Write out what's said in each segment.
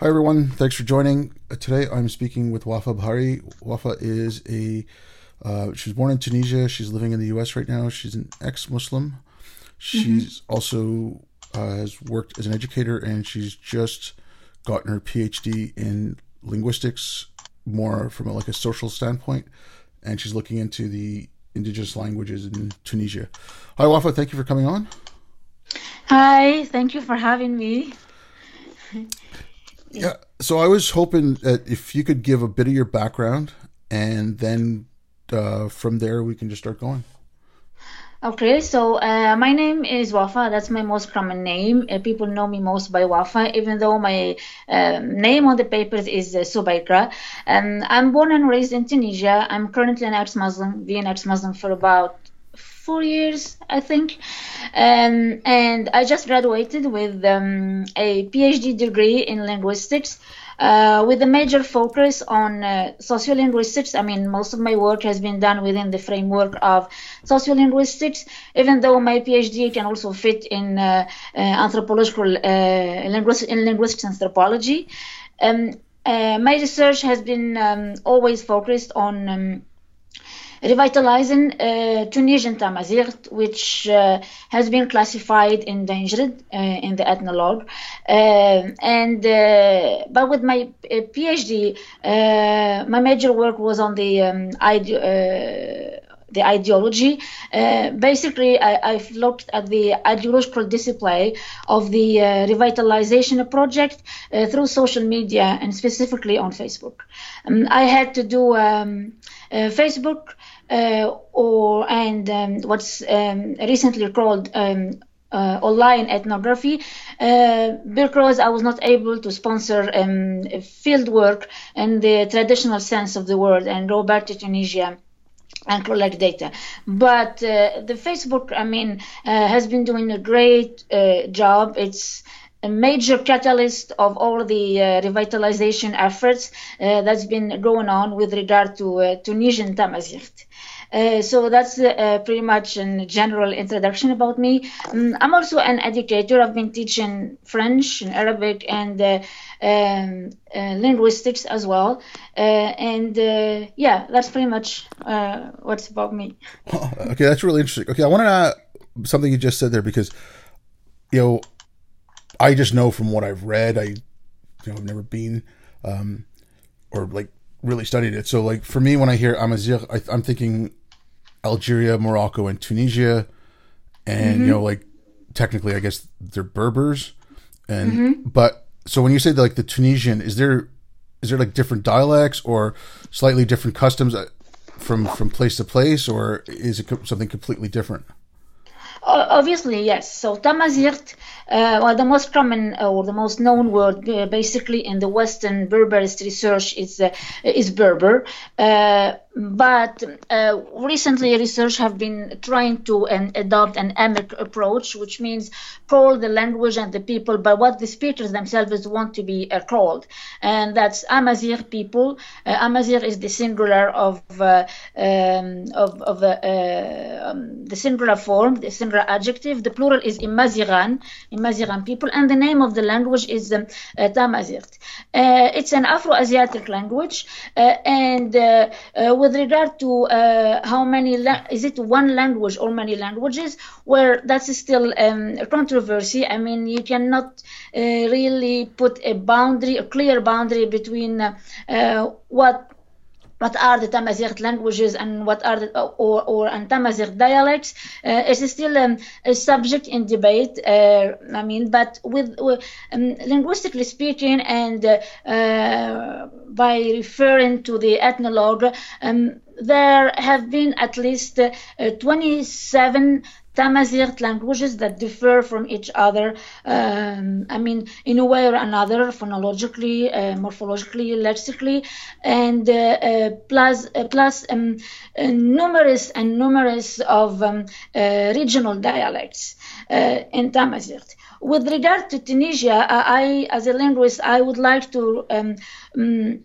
Hi, everyone. Thanks for joining. Uh, today I'm speaking with Wafa Bahari. Wafa is a, uh, she was born in Tunisia. She's living in the US right now. She's an ex Muslim. She's mm-hmm. also uh, has worked as an educator and she's just gotten her PhD in linguistics, more from a, like a social standpoint. And she's looking into the indigenous languages in Tunisia. Hi, Wafa. Thank you for coming on. Hi. Thank you for having me. Yeah. So I was hoping that if you could give a bit of your background, and then uh, from there we can just start going. Okay, so uh, my name is Wafa. That's my most common name. Uh, people know me most by Wafa, even though my um, name on the papers is uh, Subaikra. Um, I'm born and raised in Tunisia. I'm currently an ex-Muslim, being an ex-Muslim for about four years, I think. Um, and I just graduated with um, a PhD degree in linguistics. Uh, with a major focus on uh, sociolinguistics. I mean, most of my work has been done within the framework of sociolinguistics, even though my PhD can also fit in uh, uh anthropological uh, linguistics, in linguistics anthropology. Um, uh, my research has been um, always focused on um, revitalizing uh, Tunisian Tamazight, which uh, has been classified endangered uh, in the ethnologue. Uh, and uh, but with my uh, PhD, my major work was on the um, the ideology. Uh, basically, I, have looked at the ideological display of the uh, revitalization project uh, through social media and specifically on Facebook. Um, I had to do um, Facebook uh, or and um, what's um, recently called um, uh, online ethnography uh, because I was not able to sponsor um, field work in the traditional sense of the word and go back to Tunisia and collect data. But uh, the Facebook, I mean, uh, has been doing a great uh, job. It's a major catalyst of all the revitalization efforts that's been going on with regard to Tunisian Tamazight. Uh, so that's uh, pretty much a general introduction about me. Um, I'm also an educator. I've been teaching French and Arabic and uh, um, uh, linguistics as well. Uh, and yeah, that's pretty much what's about me. okay, that's really interesting. Okay, I want to something you just said there because, you know, I just know from what I've read. I, you know, I've never been, um, or like really studied it. So like for me, when I hear Amazigh, I, am thinking Algeria, Morocco, and Tunisia, and mm-hmm. you know like technically, I guess they're Berbers, and mm-hmm. but so when you say like the Tunisian, is there is there like different dialects or slightly different customs uh, from from place to place, or is it something completely different? Obviously, yes. So Tamazight, uh, well, the most common uh, or the most known word, uh, basically in the Western Berberist research, is uh, is Berber. Uh, but uh, recently, research have been trying to um, adopt an emic approach, which means call the language and the people by what the speakers themselves want to be called, and that's Amazigh people. Amazigh is the singular of um, of, of um, the singular form, the singular adjective. The plural is Imazighen, Imazighen people, and the name of the language is um, uh. Uh, it's an Afro-Asiatic language, uh, and uh, uh, with regard to uh, how many la- is it one language or many languages, where that's still um, a controversy. I mean, you cannot really put a boundary, a clear boundary between what what are the Tamazight languages and what are the or or and Tamazight dialects uh, is still um, a subject in debate. Uh, I mean, but with, with um, linguistically speaking, and uh, uh by referring to the ethnologue, um, there have been at least uh, 27 Tamazight languages that differ from each other. Um, I mean, in a way or another, phonologically, uh, morphologically, lexically, and uh, uh, plus, uh, plus um, uh, numerous and numerous of um, regional dialects in Tamazight. With regard to Tunisia, I, as a linguist, I would like to um, um,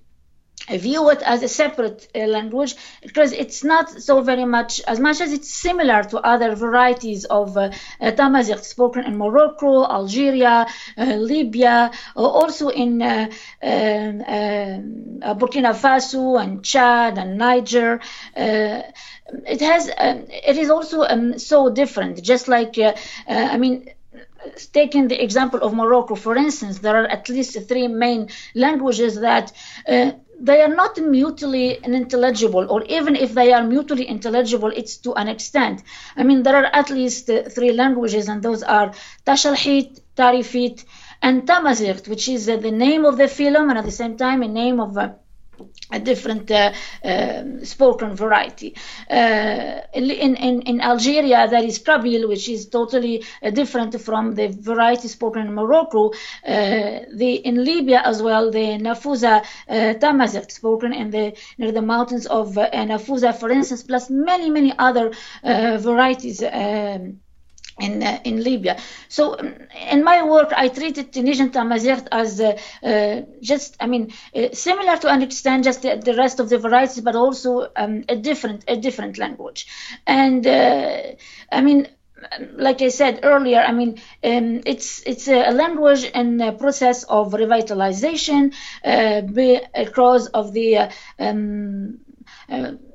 view it as a separate uh, language because it's not so very much as much as it's similar to other varieties of uh, uh, Tamazight spoken in Morocco, Algeria, uh, Libya, uh, also in uh, um, uh, Burkina Faso and Chad and Niger. it has um, it is also um, so different, just like I mean taking the example of Morocco, for instance, there are at least three main languages that uh, they are not mutually intelligible, or even if they are mutually intelligible, it's to an extent. I mean, there are at least uh, three languages, and those are Tashelhit, Tarifit, and Tamazight, which is uh, the name of the film, and at the same time, a name of uh, a different uh, uh, spoken variety. Uh, in, in, in Algeria, there is Kabyle, which is totally uh, different from the variety spoken in Morocco. Uh, the, in Libya as well, the Nafusa uh, Tamazight, spoken in the, near the mountains of Nafusa, for instance, plus many, many other varieties. Um, in, uh, in Libya. So um, in my work, I treated Tunisian Tamazight as uh, uh, just, I mean, uh, similar to an extent, just the, the, rest of the varieties, but also um, a different, a different language. And uh, I mean, like I said earlier, I mean, um, it's it's a language in a process of revitalization uh, because of the um, uh,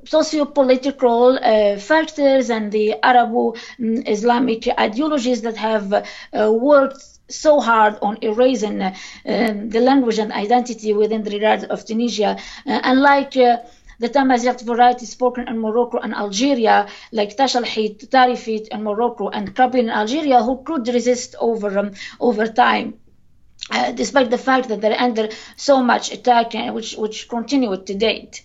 socio-political uh, factors and the Arabo-Islamic ideologies that have uh, worked so hard on erasing uh, um, the language and identity within the regard of Tunisia. Unlike the Tamazight variety spoken in Morocco and Algeria, like Tashelhit, Tarifit in Morocco, and Kabyle in Algeria, who could resist over, um, over time. Uh, despite the fact that they're under so much attack, which, which continue to date.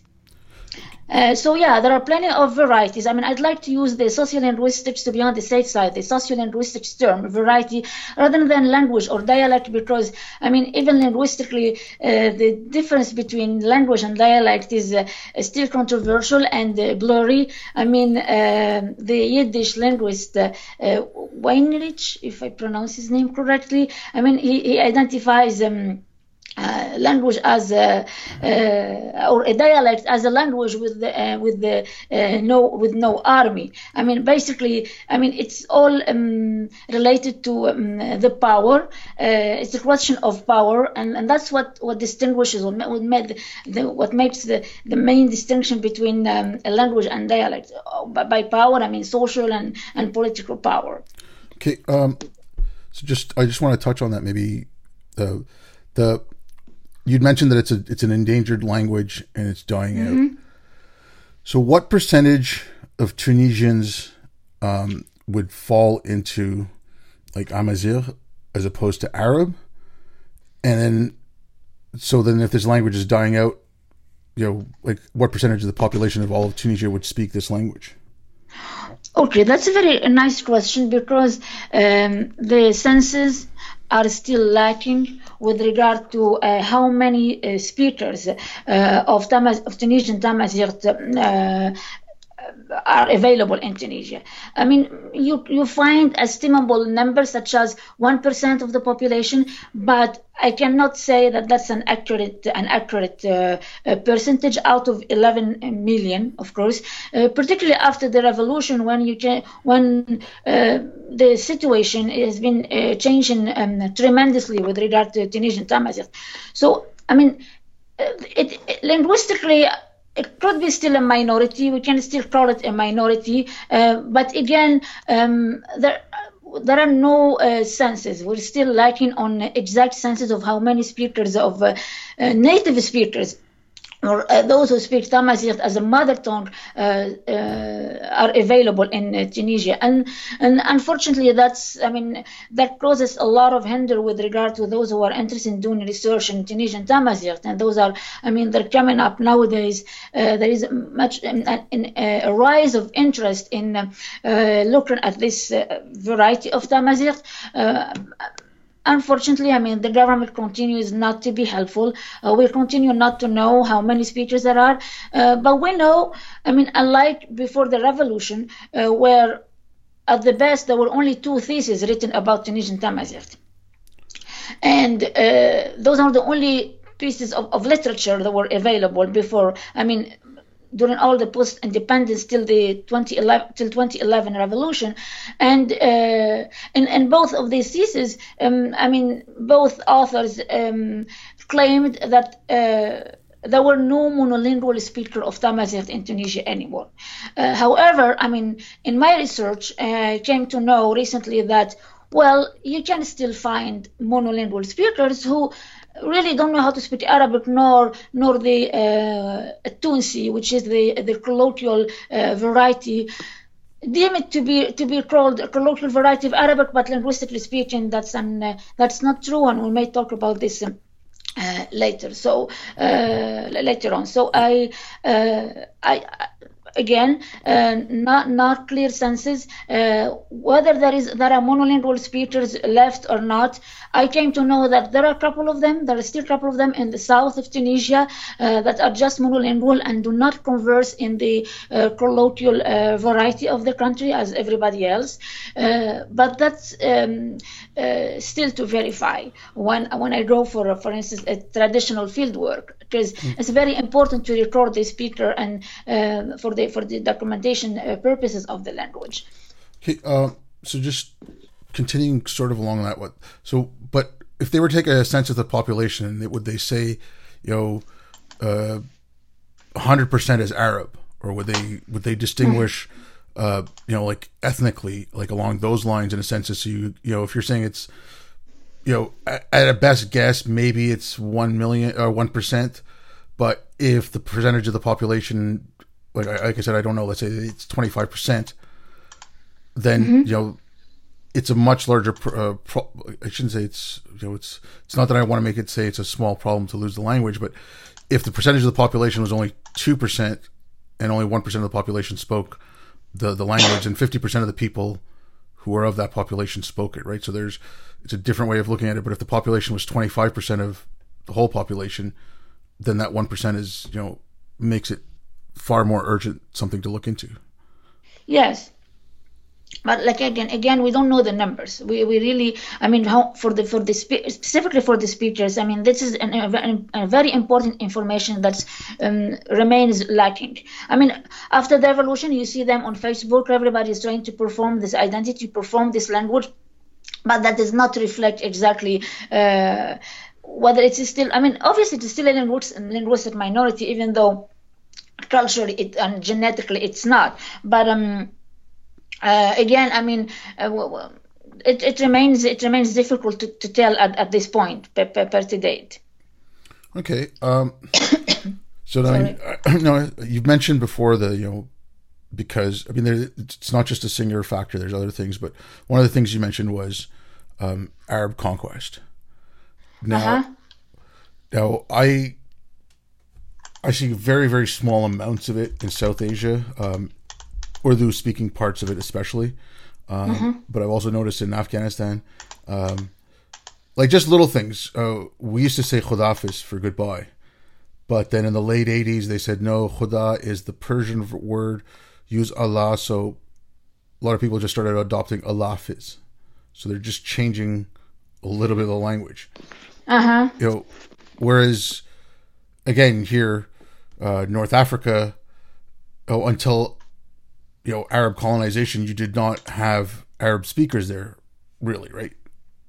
Uh, so yeah, there are plenty of varieties. I mean, I'd like to use the sociolinguistics to be on the safe side, the sociolinguistics term, variety, rather than language or dialect, because I mean, even linguistically, uh, the difference between language and dialect is uh, still controversial and uh, blurry. I mean, uh, the Yiddish linguist Weinreich, if I pronounce his name correctly, I mean, he, he identifies. Um, uh, language as a, uh, or a dialect as a language with the, uh, with the uh, no with no army. I mean, basically, I mean it's all um, related to um, the power. Uh, it's a question of power, and, and that's what, what distinguishes what, made the, what makes the, the main distinction between um, a language and dialect. By, by, power, I mean social and, and political power. Okay, um, so just I just want to touch on that maybe the the you'd mentioned that it's a it's an endangered language and it's dying mm-hmm. out. So, what percentage of Tunisians um, would fall into like Amazigh as opposed to Arab? And then, so then, if this language is dying out, you know, like what percentage of the population of all of Tunisia would speak this language? Okay, that's a very nice question because um, the census are still lacking with regard to uh, how many uh, speakers uh, of, Tamaz- of Tunisian Tamazight are available in Tunisia. I mean, you, you find estimable numbers such as 1% of the population, but I cannot say that that's an accurate an accurate uh, percentage out of 11 million, of course. Uh, particularly after the revolution, when you can, when uh, the situation has been uh, changing um, tremendously with regard to Tunisian Tamazight. So, I mean, uh, it, it, linguistically it could be still a minority. We can still call it a minority, uh, but again, um, there there are no uh. We're still lacking on exact census of how many speakers of uh, uh native speakers or uh, those who speak Tamazight as a mother tongue uh, uh, are available in uh, Tunisia, and and unfortunately, that's I mean that causes a lot of hinder with regard to those who are interested in doing research in Tunisian Tamazight, and those are I mean they're coming up nowadays. Uh, there is much um, a, rise of interest in uh, looking at this variety of Tamazight Unfortunately, I mean, the government continues not to be helpful. Uh, we continue not to know how many speeches there are. Uh, but we know, I mean, unlike before the revolution, uh, where at the best there were only two theses written about Tunisian Tamazight. And uh, those are the only pieces of, of literature that were available before. I mean, during all the post-independence till the 2011 till 2011 revolution, and uh, in, in both of these theses, um, I mean, both authors um, claimed that. Uh, there were no monolingual speaker of Tamazight in Tunisia anymore. Uh, however, I mean, in my research, uh, I came to know recently that, well, you can still find monolingual speakers who really don't know how to speak Arabic nor nor the uh, Tunsi, which is the the colloquial uh, variety. Deem it to be to be called a colloquial variety of Arabic, but linguistically speaking, that's an uh, that's not true, and we may talk about this. Um, uh, later, so uh, later on, so I, uh, I, again uh, not not clear senses uh, whether there is there are monolingual speakers left or not i came to know that there are a couple of them there are still a couple of them in the south of tunisia uh, that are just monolingual and do not converse in the uh, colloquial uh, variety of the country as everybody else uh, but that's um, still to verify when when i go for for instance a traditional field work because mm. it's very important to record the speaker and for the the for the documentation uh, purposes of the language. Okay, uh, so just continuing sort of along that what so but if they were to take a sense of the population would they say you know uh, 100% is arab or would they would they distinguish uh, you know like ethnically like along those lines in a sense so you you know if you're saying it's you know at, at a best guess maybe it's 1 million or 1% but if the percentage of the population like like I said, I don't know. Let's say it's twenty five percent. Then mm-hmm. you know, it's a much larger. Uh, pro- I shouldn't say it's you know it's it's not that I want to make it say it's a small problem to lose the language, but if the percentage of the population was only two percent and only one percent of the population spoke the the language, and fifty percent of the people who are of that population spoke it, right? So there's it's a different way of looking at it. But if the population was twenty five percent of the whole population, then that one percent is you know makes it far more urgent something to look into. Yes. But like again, again, we don't know the numbers. We, we really, I mean, how, for the for the specifically for the speakers, I mean, this is an, a, a, very important information that um, remains lacking. I mean, after the revolution, you see them on Facebook. Everybody is trying to perform this identity, perform this language, but that does not reflect exactly. Uh, whether it's still, I mean, obviously it's still a linguistic minority, even though culturally it, and genetically it's not. But um, uh, again, I mean, uh, it, it remains it remains difficult to, to tell at, at this point per, per, per to date. Okay. Um, so now, no, you've mentioned before the you know because I mean there, it's not just a singular factor. There's other things, but one of the things you mentioned was um, Arab conquest. Now, uh-huh. now I I see very, very small amounts of it in South Asia, um, Urdu speaking parts of it, especially. Um, mm-hmm. But I've also noticed in Afghanistan, um, like just little things. Uh, we used to say Khudahafiz for goodbye. But then in the late 80s, they said, no, Khuda is the Persian word. Use Allah. So a lot of people just started adopting Allah Fiz. So they're just changing a little bit of the language. Uh huh. You know, whereas again here uh, North Africa, oh, until you know Arab colonization, you did not have Arab speakers there, really, right?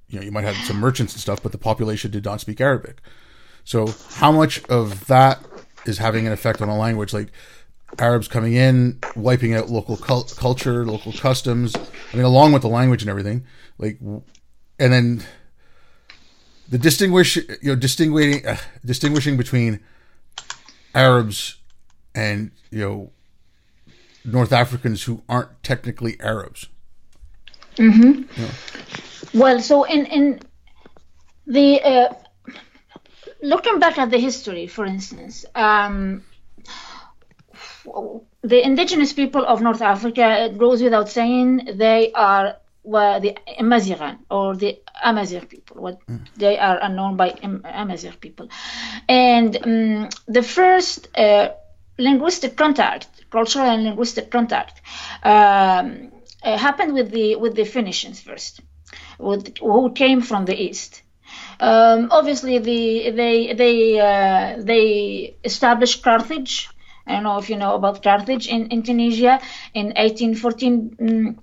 You know, you might have some merchants and stuff, but the population did not speak Arabic. So, how much of that is having an effect on a language? Like Arabs coming in, wiping out local cult- culture, local customs. I mean, along with the language and everything. Like, and then the distinguish, you know, distinguishing, uh, distinguishing between Arabs and you know North Africans who aren't technically Arabs. Mm-hmm. Yeah. Well, so in in the uh, looking back at the history, for instance, um, the indigenous people of North Africa, it goes without saying, they are well, the Amaziran or the Amazigh people. What mm. they are known by Amazigh people, and um, the first uh, linguistic contact, cultural and linguistic contact, um, uh, happened with the with the Phoenicians first, with, who came from the east. Um, obviously, the, they they uh, they established Carthage. I don't know if you know about Carthage in, in Tunisia in 1814.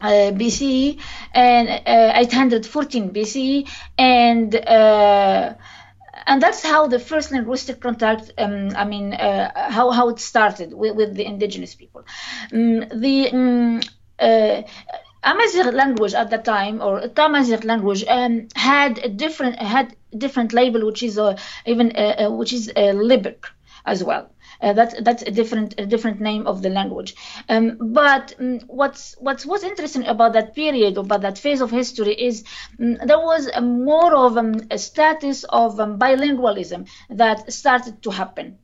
Uh, BCE and uh, 814 BCE, and uh, and that's how the first linguistic contact. Um, I mean, uh, how how it started with, with the indigenous people. Um, the um, uh, Amazigh language at the time, or Tamazight language, um, had a different had different label, which is even which is Libyc as well. Uh, that's that's a different a different name of the language. Um, but um, what's what's interesting about that period about that phase of history is um, there was a more of um, a status of um, bilingualism that started to happen.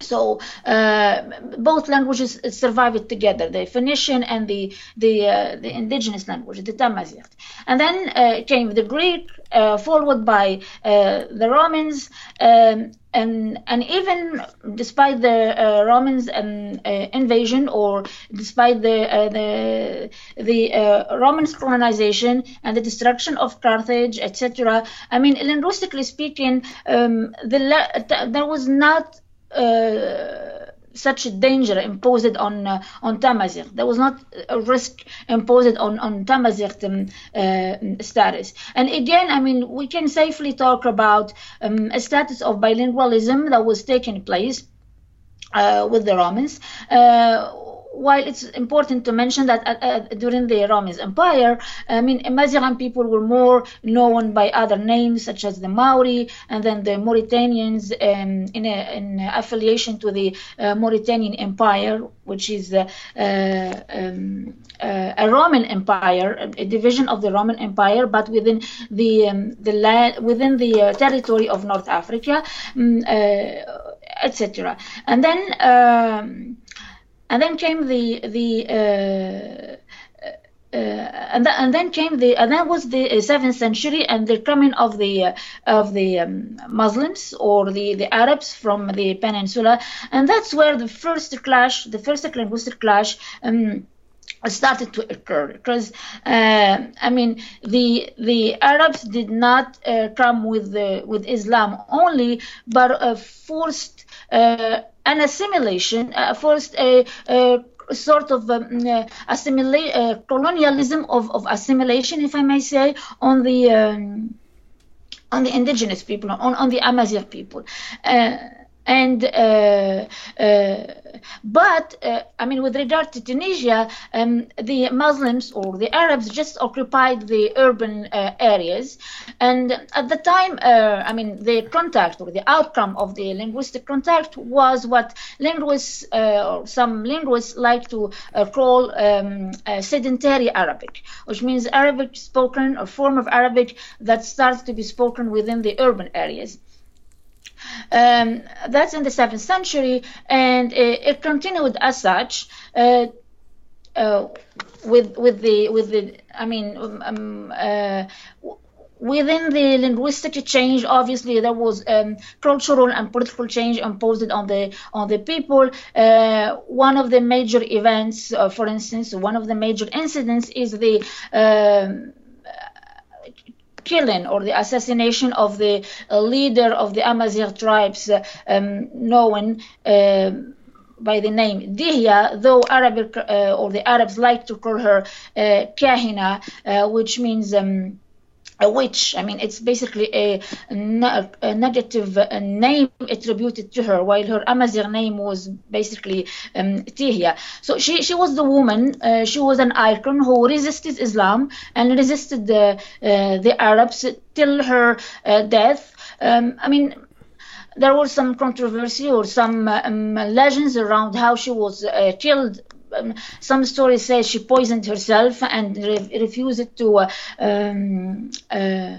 So uh, both languages survived together, the Phoenician and the the, uh, the indigenous language, the Tamazight. And then uh, came the Greek, uh, followed by uh, the Romans, um, and and even despite the uh, Romans um, invasion, or despite the the the Romans colonization and the destruction of Carthage, etc. I mean, linguistically speaking, um, the, there was not uh, such a danger imposed on uh, on Tamazight. There was not a risk imposed on on Tamazight um, uh, status. And again, I mean, we can safely talk about um, a status of bilingualism that was taking place uh, with the Romans. While it's important to mention that uh, uh, during the Roman Empire, I mean, Maziran people were more known by other names such as the Mauri and then the Mauritanians um, in, a, in affiliation to the uh, Mauritanian Empire, which is uh, uh um, uh, a Roman Empire, a division of the Roman Empire, but within the um, the land within the territory of North Africa, um, etc. And then. And then came the the uh, uh, and, th- and then came the and that was the uh, seventh century and the coming of the uh, of the um, Muslims or the the Arabs from the peninsula. And that's where the first clash the first linguistic clash um, started to occur. Because uh, I mean the the Arabs did not uh, come with the with Islam only but uh, forced an assimilation, uh, first a, a sort of um, uh, assimilate, uh, colonialism of, of assimilation, if I may say, on the um, on the indigenous people, on, on the Amazigh people. Uh, and uh, uh, but uh, I mean, with regard to Tunisia, um, the Muslims or the Arabs just occupied the urban areas, and at the time, I mean, the contact or the outcome of the linguistic contact was what linguists or some linguists like to call um, sedentary Arabic, which means Arabic spoken or form of Arabic that starts to be spoken within the urban areas. Um, that's in the seventh century, and it, it continued as such. Uh, uh, with with the with the I mean um, um uh, within the linguistic change obviously there was um, cultural and political change imposed on the on the people uh, one of the major events uh, for instance one of the major incidents is the um, killing or the assassination of the uh, leader of the Amazigh tribes, uh, um, known uh, by the name Dihya, though Arabic uh, or the Arabs like to call her uh, Kahina, uh, which means um, a witch. I mean, it's basically a, a negative name attributed to her, while her Amazigh name was basically um, Tihya. So she, she was the woman, uh, she was an icon who resisted Islam and resisted the, uh, the Arabs till her uh, death. Um, I mean, there was some controversy or some um, legends around how she was uh, killed um, some stories say she poisoned herself and re- refused to uh, um, uh,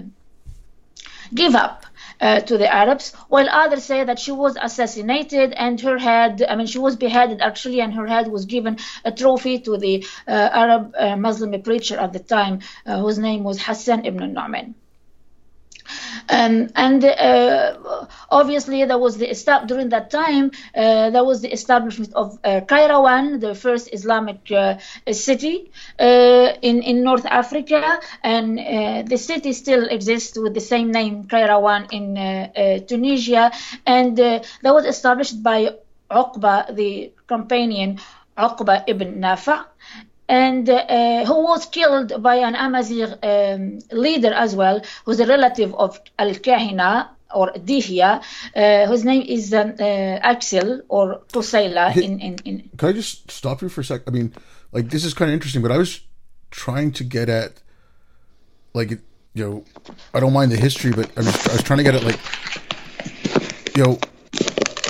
give up. Uh, to the Arabs, while others say that she was assassinated and her head, I mean, she was beheaded actually, and her head was given a trophy to the uh, Arab uh, Muslim preacher at the time, uh, whose name was Hassan ibn Nu'man. Um, and uh, obviously, there was the during that time uh, there was the establishment of uh, Kairouan, the first Islamic uh, city in in North Africa, and the city still exists with the same name, Kairouan, in Tunisia, and that was established by Uqba, the companion Uqba ibn Nafi' and uh, who was killed by an Amazigh um, leader as well, who's a relative of Al Kahina or Dihya, uh, whose name is um, uh, Aksil or Kusayla. In, in, in, Can I just stop you for a sec? I mean, like, this is kind of interesting, but I was trying to get at, like, you know, I don't mind the history, but I was, I was trying to get at, like, you know,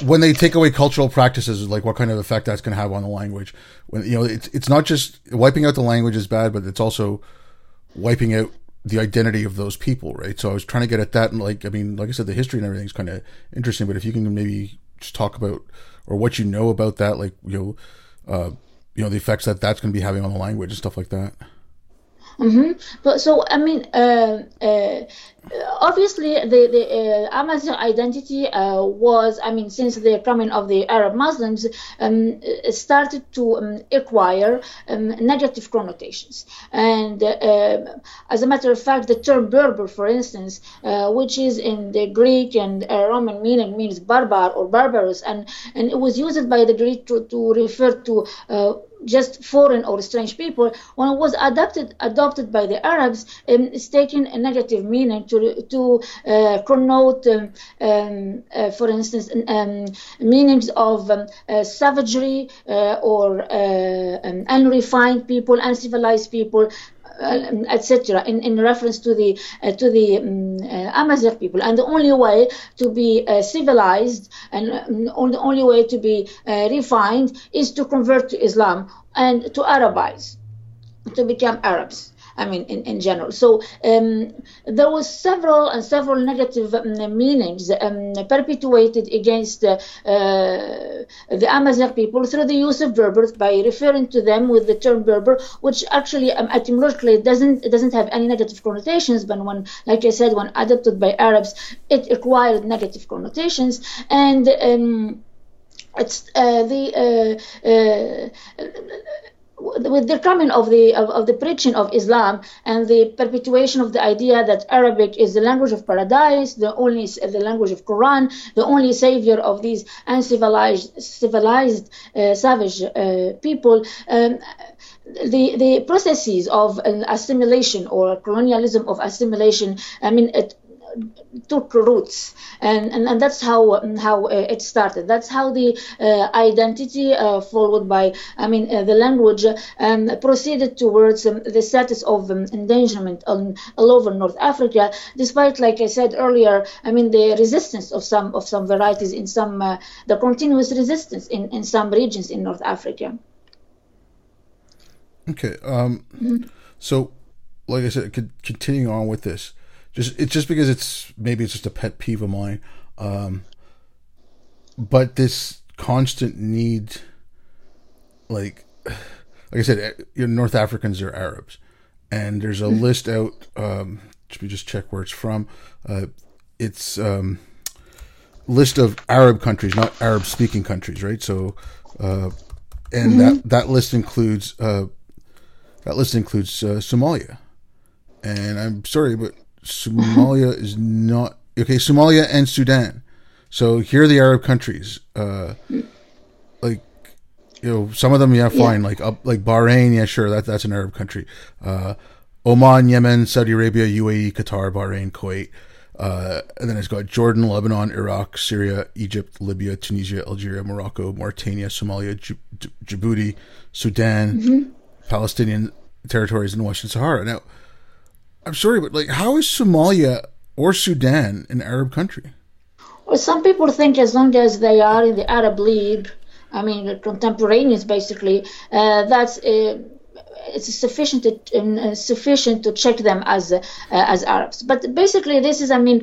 when they take away cultural practices, like what kind of effect that's going to have on the language. When you know, it's it's not just wiping out the language is bad, but it's also wiping out the identity of those people, right? So I was trying to get at that, and like I mean, like I said, the history and everything is kind of interesting. But if you can maybe just talk about or what you know about that, like you know, uh, you know, the effects that that's going to be having on the language and stuff like that. Mm-hmm. But so I mean, uh, uh, obviously the the uh, Amazigh identity uh, was I mean since the coming of the Arab Muslims um, started to um, acquire um, negative connotations. And uh, as a matter of fact the term Berber for instance uh, which is in the Greek and Roman meaning means barbar or barbarous and and it was used by the Greek to, to refer to just foreign or strange people, when it was adopted adopted by the Arabs, um, it's a negative meaning to to uh, connote, um, um, uh, for instance, um, meanings of um, uh, savagery uh, or uh, um, unrefined people, uncivilized people, etc. In, in reference to the to the um, Amazigh people, and the only way to be civilized and the only way to be refined is to convert to Islam and to Arabize, to become Arabs. I mean, in, in general. So um, there was several and several negative um, meanings um, perpetuated against uh, uh, the Amazigh people through the use of Berber by referring to them with the term Berber, which actually um, etymologically doesn't doesn't have any negative connotations, but when, like I said, when adopted by Arabs, it acquired negative connotations and um, it's uh, the uh, uh, with the coming of the of, of, the preaching of Islam and the perpetuation of the idea that Arabic is the language of paradise, the only the language of Quran, the only savior of these uncivilized, civilized, uh, savage uh, people. Um, the the processes of assimilation or colonialism of assimilation, I mean, it took roots. And, and, and that's how how uh, it started. That's how the uh, identity uh, followed by i mean uh, the language um, proceeded towards um, the status of um, endangerment on, all over north africa despite like i said earlier i mean the resistance of some of some varieties in some uh, the continuous resistance in, in some regions in north africa. Okay um, mm-hmm. so like i said continuing on with this just it's just because it's maybe it's just a pet peeve of mine. Um, but this constant need, like, like I said, eh, North Africans are Arabs, and there's a mm-hmm. list out. Um, let me just check where it's from. Uh, it's um, list of Arab countries, not Arab speaking countries, right? So, uh, and mm-hmm. that that list includes uh, that list includes uh, Somalia, and I'm sorry, but Somalia is not okay. Somalia and Sudan. So here are the Arab countries. Uh, like you know, some of them, yeah, fine. Yeah. Like up, like Bahrain, yeah, sure, that that's an Arab country. Uh, Oman, Yemen, Saudi Arabia, UAE, Qatar, Bahrain, Kuwait. Uh, and then it's got Jordan, Lebanon, Iraq, Syria, Egypt, Libya, Tunisia, Algeria, Morocco, Mauritania, Somalia, Djibouti, Sudan, mm-hmm. Palestinian territories, and Western Sahara. Now, I'm sorry, but like, how is Somalia or Sudan an Arab country? Well, some people think as long as they are in the Arab League, I mean, contemporaneous basically, uh, that's uh, it's sufficient to, uh, sufficient to check them as uh, as Arabs. But basically, this is, I mean.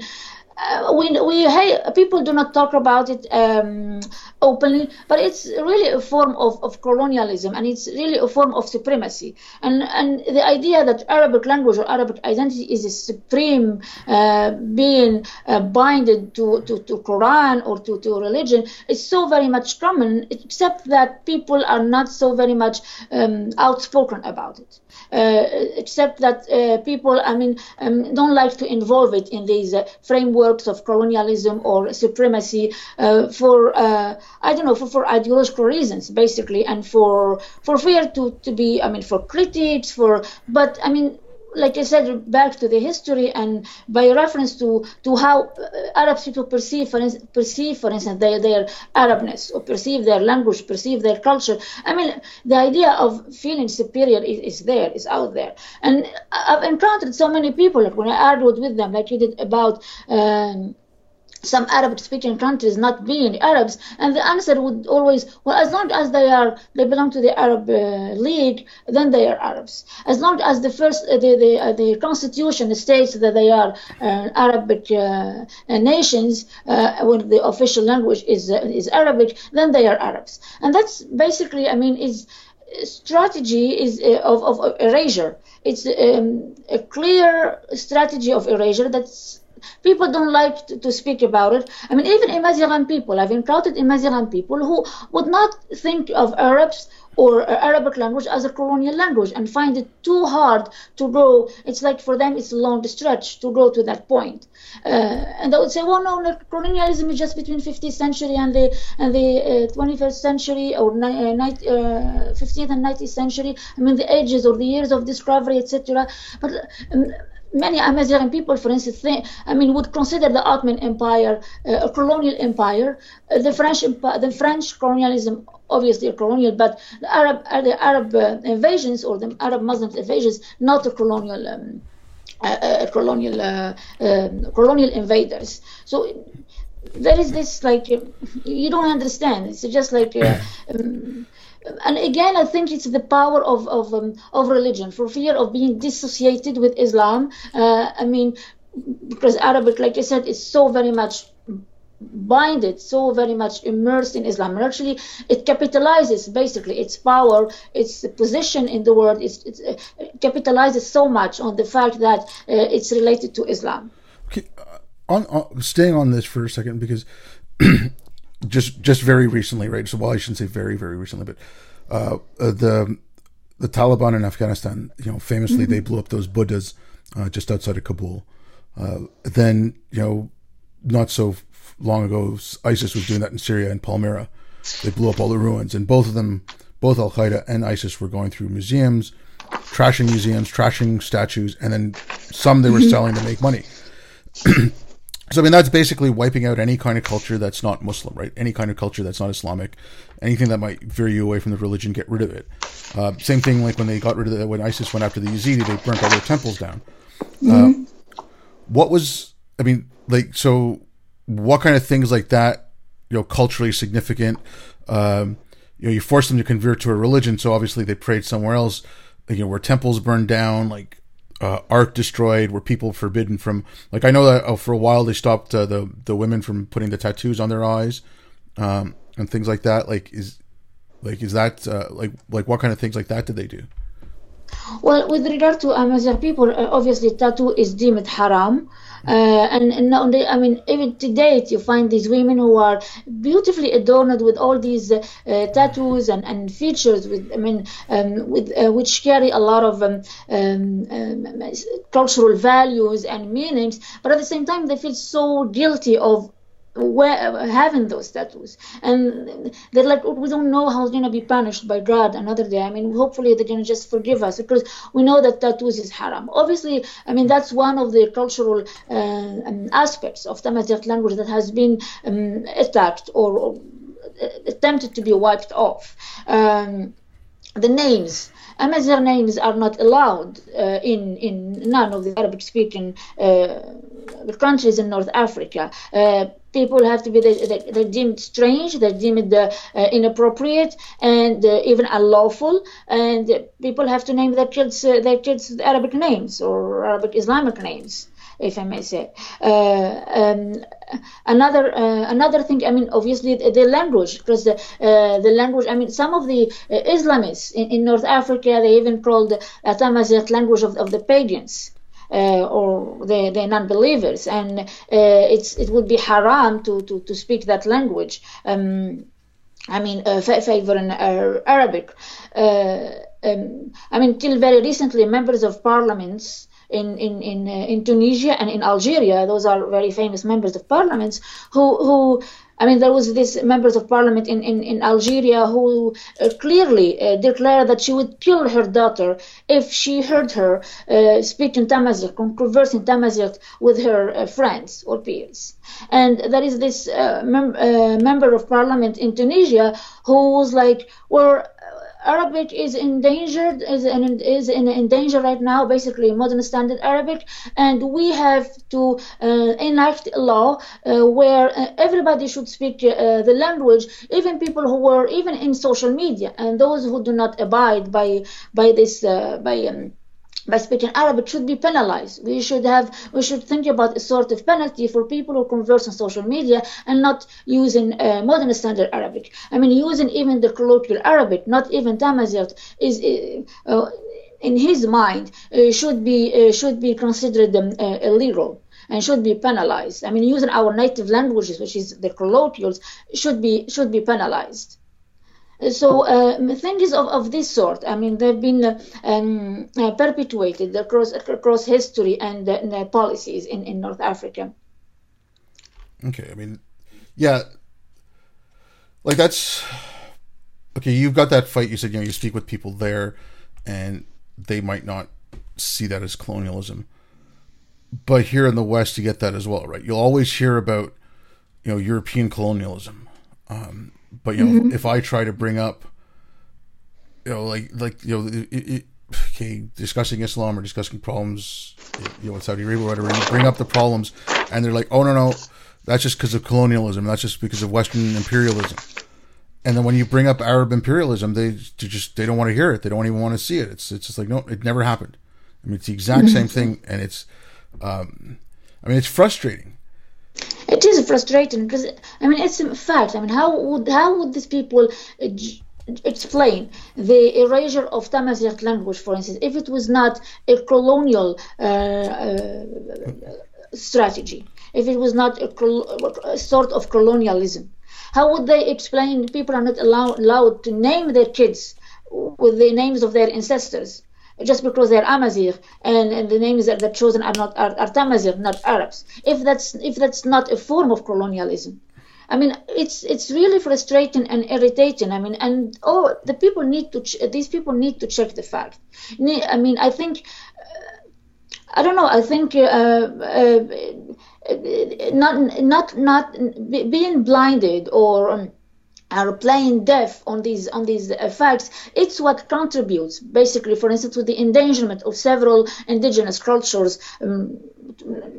Uh, we, we hey people do not talk about it um, openly, but it's really a form of, of colonialism and it's really a form of supremacy. And and the idea that Arabic language or Arabic identity is a supreme uh, being uh, binded to, to, to Quran or to, to religion is so very much common, except that people are not so very much um, outspoken about it. Uh, except that uh, people, I mean, um, don't like to involve it in these uh, frameworks of colonialism or supremacy for, I don't know, for, for ideological reasons, basically, and for for fear to, to be, I mean, for critics, for, but I mean, like I said, back to the history and by reference to, to how uh, Arab people perceive, for, instance, perceive, for instance, their, their Arabness or perceive their language, perceive their culture. I mean, the idea of feeling superior is, is there, is out there. And I've encountered so many people, like when I argued with them, like you did about um, some Arab speaking countries not being Arabs and the answer would always well as long as they are they belong to the Arab uh, League then they are Arabs. As long as the first uh, the the, uh, the constitution states that they are uh, Arabic uh, nations uh, when the official language is is Arabic then they are Arabs. And that's basically I mean is strategy is of, of erasure. It's um, a clear strategy of erasure that's People don't like to, to, speak about it. I mean, even Imazighen people, I've encountered Imazighen people who would not think of Arabs or Arabic language as a colonial language and find it too hard to go. It's like for them, it's a long stretch to go to that point. Uh, and they would say, well, no, colonialism is just between 15th century and the and the uh, 21st century or ni- uh, 15th uh, and 19th century. I mean, the ages or the years of discovery, etc. But um, many Amazigh people, for instance, think, I mean, would consider the Ottoman Empire uh, a colonial empire. Uh, the French, the French colonialism, obviously a colonial, but the Arab, uh, the Arab uh, invasions or the Arab Muslim invasions, not a colonial. Um, uh, uh, colonial um, colonial invaders. So there is this like you don't understand. It's just like um, and again, I think it's the power of of, um, of religion for fear of being dissociated with Islam. Uh, I mean, because Arabic, like I said, is so very much binded, so very much immersed in Islam. And actually, it capitalizes basically its power, its position in the world. It's, it's uh, capitalizes so much on the fact that uh, it's related to Islam. Okay, uh, on, on, staying on this for a second because just just very recently, right? So, well, I shouldn't say very very recently, but uh, uh, the the Taliban in Afghanistan, you know, famously mm-hmm. they blew up those Buddhas uh, just outside of Kabul. Uh, then, you know, not so long ago, ISIS was doing that in Syria and Palmyra. They blew up all the ruins, and both of them, both Al Qaeda and ISIS, were going through museums, trashing museums, trashing statues, and then some they were mm-hmm. selling to make money. So I mean that's basically wiping out any kind of culture that's not Muslim, right? Any kind of culture that's not Islamic, anything that might veer you away from the religion, get rid of it. Uh, same thing like when they got rid of the, when ISIS went after the Yazidi, they burnt all their temples down. Mm-hmm. Uh, what was I mean, like so, what kind of things like that, you know, culturally significant? Um, you know, you force them to convert to a religion, so obviously they prayed somewhere else. You know, where temples burned down, like uh, art destroyed? Were people forbidden from like I know that oh, for a while they stopped uh, the the women from putting the tattoos on their eyes um, and things like that. Like is like is that uh, like like what kind of things like that did they do? Well, with regard to Amazigh people, uh, obviously tattoo is deemed haram. Uh, and, and only, I mean, even to date, you find these women who are beautifully adorned with all these uh, tattoos and, and features, with I mean, um, with uh, which carry a lot of um, um, um cultural values and meanings, but at the same time, they feel so guilty of having those tattoos. And they're like we don't know how it's going to be punished by god another day. I mean hopefully they're to just forgive us because we know that tattoos is haram. Obviously i mean that's one of the cultural uh, um, aspects of Tamazight language that has been um, attacked or, or, attempted to be wiped off. Um, the names Amazigh names are not allowed uh, in in none of the Arabic speaking uh, countries in North Africa. Uh, people have to be they, they're deemed strange they're deemed uh, inappropriate and uh, even unlawful and people have to name their kids uh, their kids arabic names or arabic islamic names if I may say. Uh, um, another uh, another thing, I mean, obviously the, the language, because the, uh, the language, I mean, some of the uh, Islamists in, in, North Africa, they even called the Tamazight language of, of the pagans. Uh, or the, the non-believers, and uh, it's it would be haram to, to, to speak that language. Um, I mean, uh, favoring Arabic. Um, I mean, till very recently, members of parliaments in in in, uh, in Tunisia and in Algeria, those are very famous members of parliaments who who. I mean, there was this members of parliament in, in, in Algeria who uh, clearly uh, declared that she would kill her daughter if she heard her uh, speak in Tamazight, converse in Tamazight with her uh, friends or peers. And there is this uh, mem- member of parliament in Tunisia who was like, well, Arabic is endangered, is in, is in, danger right now, basically modern standard Arabic, and we have to uh, enact a law uh, where uh, everybody should speak uh, the language, even people who were even in social media, and those who do not abide by by this uh, by um, by speaking Arabic should be penalized. We should have we should think about a sort of penalty for people who converse on social media and not using uh, modern standard Arabic. I mean, using even the colloquial Arabic, not even Tamazight, is uh, uh, in his mind uh, should be uh, should be considered um, uh, illegal and should be penalized. I mean, using our native languages, which is the colloquials, should be should be penalized. So uh, things of, of this sort, I mean, they've been uh, um, uh, perpetuated across across history and uh, policies in, in North Africa. Okay, I mean, yeah, like that's okay. You've got that fight. You said you know you speak with people there, and they might not see that as colonialism, but here in the West, you get that as well, right? You'll always hear about you know European colonialism. Um, but you know, mm-hmm. if I try to bring up, you know, like like you know, it, it, okay, discussing Islam or discussing problems, you know, with Saudi Arabia or whatever, you bring up the problems, and they're like, oh no no, that's just because of colonialism, that's just because of Western imperialism. And then when you bring up Arab imperialism, they just they don't want to hear it. They don't even want to see it. It's it's just like no, it never happened. I mean, it's the exact mm-hmm. same thing, and it's, um, I mean, it's frustrating it is frustrating because I mean it's a fact. I mean how would how would these people uh, explain the erasure of Tamazight language, for instance, if it was not a colonial uh, uh, strategy, if it was not a, a, sort of colonialism? How would they explain people are not allow, allowed to name their kids with the names of their ancestors? Just because they're Amazigh and, and the names that they're chosen are not are, are Tamazigh, not Arabs. If that's if that's not a form of colonialism, I mean, it's it's really frustrating and irritating. I mean, and oh, the people need to ch- these people need to check the fact. I mean, I think uh, I don't know. I think uh, uh, not not not being blinded or. Are playing deaf on these on these effects it's what contributes basically for instance to the endangerment of several indigenous cultures um,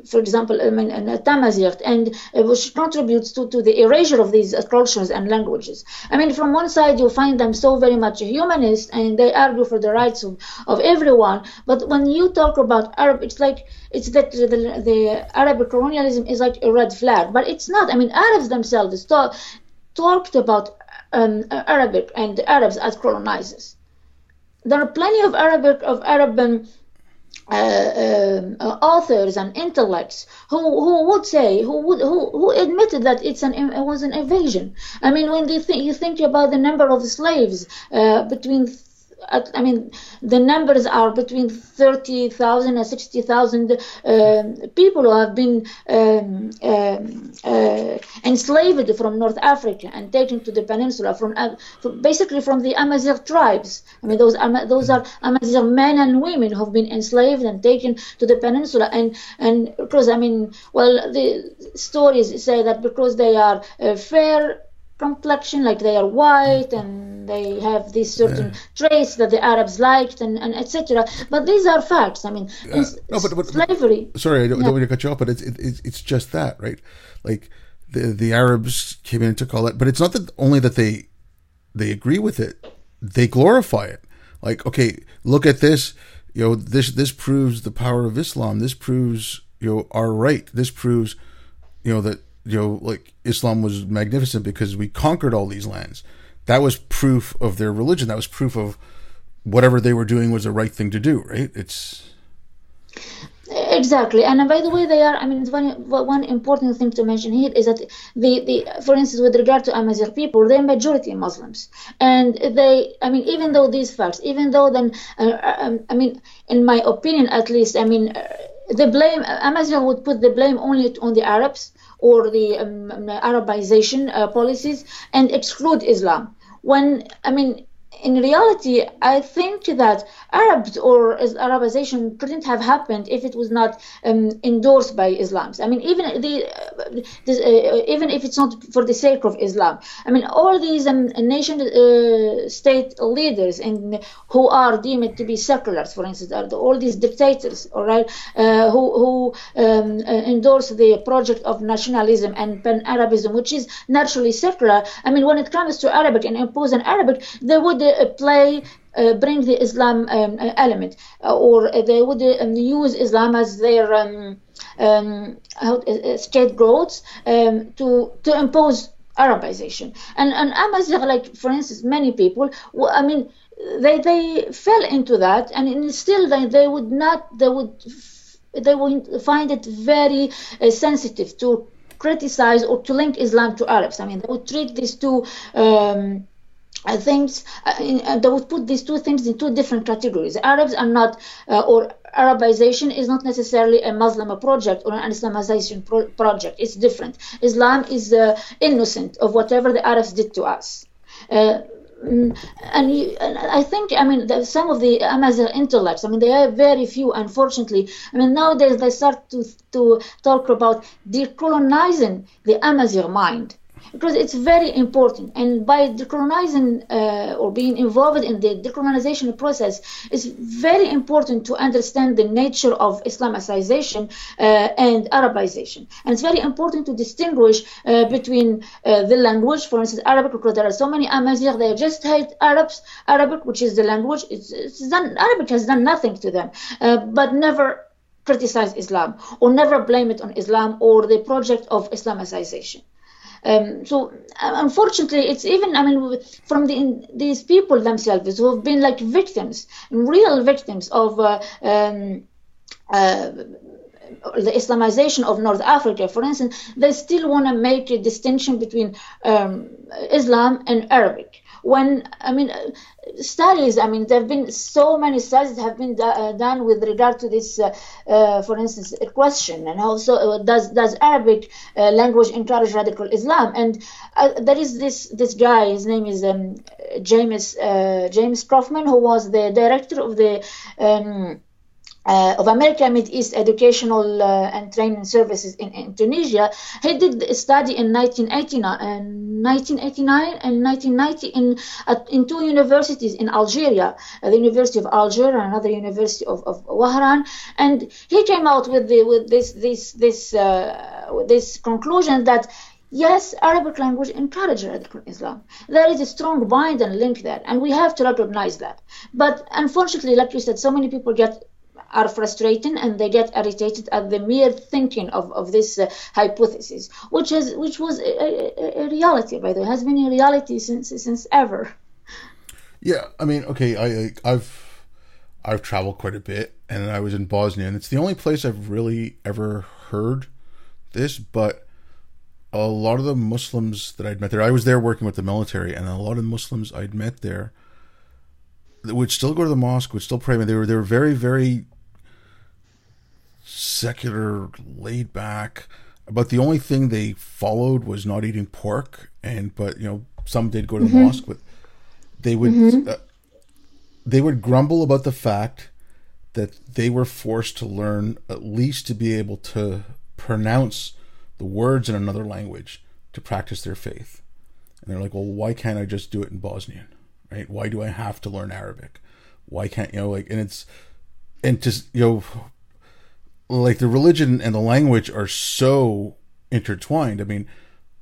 for example I mean, uh, Tamazight and uh, which contributes to, to the erasure of these uh, cultures and languages. I mean from one side you'll find them so very much humanist and they argue for the rights of, of everyone but when you talk about Arab it's like it's that the, the Arab colonialism is like a red flag but it's not. I mean Arabs themselves talk, talked about um, Arabic and the Arabs as colonizers. There are plenty of Arabic of Arab um, uh, uh, authors and intellects who, who would say who would who, who admitted that it's an it was an invasion. I mean, when they think you think about the number of slaves uh, between I mean, the numbers are between 30,000 and 60,000 uh, people who have been um, um, uh, enslaved from North Africa and taken to the peninsula from, uh, basically from the Amazigh tribes. I mean, those those are Amazigh men and women who have been enslaved and taken to the peninsula. And and because I mean, well, the stories say that because they are uh, fair complexion, like they are white and they have these certain yeah. traits that the Arabs liked, and, and etc. But these are facts. I mean, uh, no, but, but, slavery. sorry, I don't, yeah. don't, want to cut you off, but it's it, it's just that, right? Like the the Arabs came in and took all that, but it's not that only that they they agree with it, they glorify it. Like, okay, look at this. You know, this this proves the power of Islam. This proves you know are right. This proves you know that you know like Islam was magnificent because we conquered all these lands. That was proof of their religion. That was proof of whatever they were doing was the right thing to do. Right? It's Exactly, and by the way, they are. I mean, one one important thing to mention here is that the, the for instance, with regard to Amazigh people, they're majority Muslims, and they. I mean, even though these facts, even though then, uh, um, I mean, in my opinion, at least, I mean, uh, the blame Amazigh would put the blame only on the Arabs or the um, Arabization uh, policies and exclude Islam. When I mean, in reality, I think that Arabs or Arabization couldn't have happened if it was not um, endorsed by Islam. I mean, even the, uh, this, uh, even if it's not for the sake of Islam. I mean, all these um, nation uh, state leaders who are deemed to be seculars, for instance, are all these dictators, all right, uh, who who um, uh, endorse the project of nationalism and pan-Arabism, which is naturally secular. I mean, when it comes to Arabic and impose an Arabic, they would uh, play uh, bring the Islam um, element, uh, or they would um, use Islam as their um, um um, to to impose Arabization. And and Amazigh, like for instance, many people, I mean, they they fell into that, and still they, they would not they would they would find it very uh, sensitive to criticize or to link Islam to Arabs. I mean, they would treat these two um, uh, things uh, uh, they would put these two things in two different categories. Arabs are not, uh, or Arabization is not necessarily a Muslim project or an Islamization pro- project. It's different. Islam is uh, innocent of whatever the Arabs did to us. Mm, and, you, and, I think, I mean, some of the Amazigh intellects, I mean, they are very few, unfortunately. I mean, nowadays they start to, to talk about decolonizing the Amazigh mind because it's very important. And by decolonizing uh, or being involved in the decolonization process, it's very important to understand the nature of Islamicization uh, and Arabization. And it's very important to distinguish uh, between uh, the language, for instance, Arabic, because there are so many Amazigh, they just hate Arabs, Arabic, which is the language. It's, it's done, Arabic has done nothing to them, uh, but never criticize Islam or never blame it on Islam or the project of Islamicization. Um, so uh, unfortunately, it's even I mean from the, these people themselves who have been like victims, real victims of. Uh, um, uh, the Islamization of North Africa, for instance, they still want to make a distinction between um, Islam and Arabic when I mean studies, I mean there have been so many studies have been do, uh, done with regard to this, uh, uh, for instance, question, and also does does Arabic language encourage radical Islam? And there is this this guy, his name is um, James James Coffman, who was the director of the um, uh, of America Mid East Educational uh, and Training Services in, in, Tunisia. He did a study in 1989, and 1989 and 1990 in uh, in two universities in Algeria, uh, the University of Alger and another university of, of Wahran, and he came out with the with this this this uh, this conclusion that Yes, Arabic language encourages radical Islam. There is a strong bind and link there, and we have to recognize that. But unfortunately, like you said, so many people get are frustrated and they get irritated at the mere thinking of, of this uh, hypothesis, which is which was a, a, a, reality, by the way, has been a reality since since ever. Yeah, I mean, okay, I I've I've traveled quite a bit, and I was in Bosnia, and it's the only place I've really ever heard this, but a lot of the Muslims that I'd met there, I was there working with the military, and a lot of Muslims I'd met there would still go to the mosque, would still pray. They were they were very very secular, laid back. But the only thing they followed was not eating pork, and but you know some did go to mm-hmm. mosque, but they would mm-hmm. uh, they would grumble about the fact that they were forced to learn at least to be able to pronounce the words in another language to practice their faith. And they're like, well, why can't I just do it in Bosnian? Right? Why do I have to learn Arabic? Why can't you know like and it's and just you know like the religion and the language are so intertwined. I mean,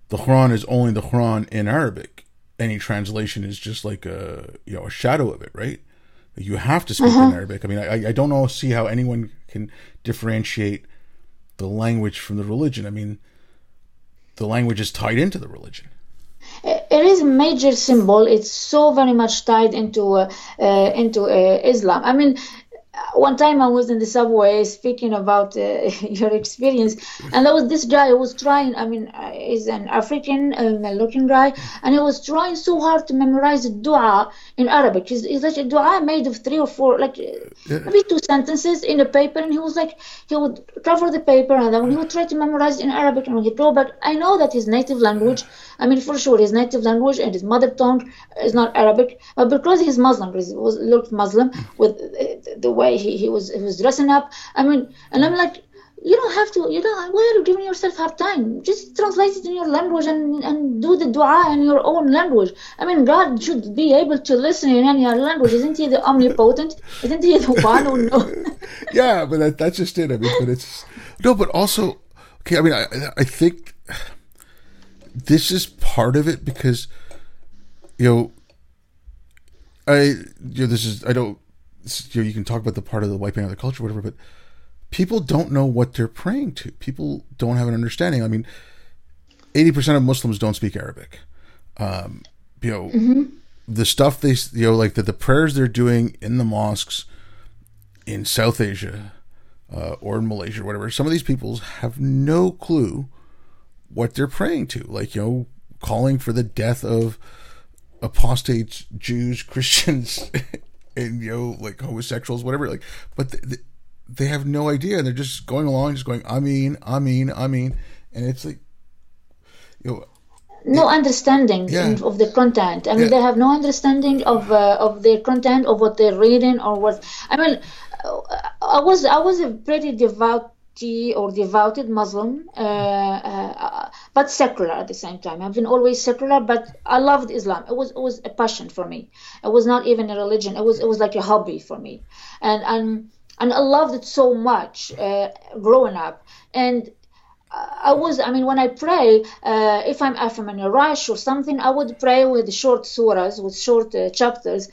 the Quran is only the Quran in Arabic. Any translation is just like a you know a shadow of it, right? You have to speak uh-huh. in Arabic. I mean, I, I don't know see how anyone can differentiate the language from the religion. I mean, the language is tied into the religion. It is a major symbol. It's so very much tied into uh, uh, into uh, Islam. I mean, one time I was in the subway speaking about uh, your experience, and there was this guy who was trying. I mean, uh, he's an African uh, looking guy, and he was trying so hard to memorize the dua in Arabic. It's, it's like a dua made of three or four, like yeah. maybe two sentences in a paper, and he was like, he would cover the paper, and then he would try to memorize in Arabic, and he'd go back. I know that his native language, I mean, for sure, his native language and his mother tongue is not Arabic, but because he's Muslim, he was looked Muslim with the way he, he was he was dressing up. I mean, and I'm like, you don't have to. You don't. Why are you giving yourself hard time? Just translate it in your language and, and do the du'a in your own language. I mean, God should be able to listen in any other language. Isn't He the omnipotent? Isn't He the one who knows? yeah, but that, that's just it. I mean, but it's no, but also okay. I mean, I I think this is part of it because you know I you know this is I don't you, know, you can talk about the part of the wiping out the culture, whatever, but people don't know what they're praying to. People don't have an understanding. I mean, eighty percent of Muslims don't speak Arabic. Um, you know, mm-hmm. the stuff they you know like the, the prayers they're doing in the mosques in South Asia uh, or in Malaysia or whatever. Some of these peoples have no clue what they're praying to. Like you know, calling for the death of apostates, Jews, Christians, and you know like homosexuals whatever like but they, they have no idea and they're just going along just going i mean i mean i mean and it's like you know no understanding yeah. of the content. I mean, yeah. they have no understanding of uh, of their content of what they're reading or what. I mean, I was I was a pretty devout or devoted Muslim, uh, uh, but secular at the same time. I've been always secular, but I loved Islam. It was it was a passion for me. It was not even a religion. It was it was like a hobby for me, and and and I loved it so much uh, growing up. And I was, I mean, when I pray, uh, if I'm if I'm in a rush or something, I would pray with short surahs, with short uh, chapters,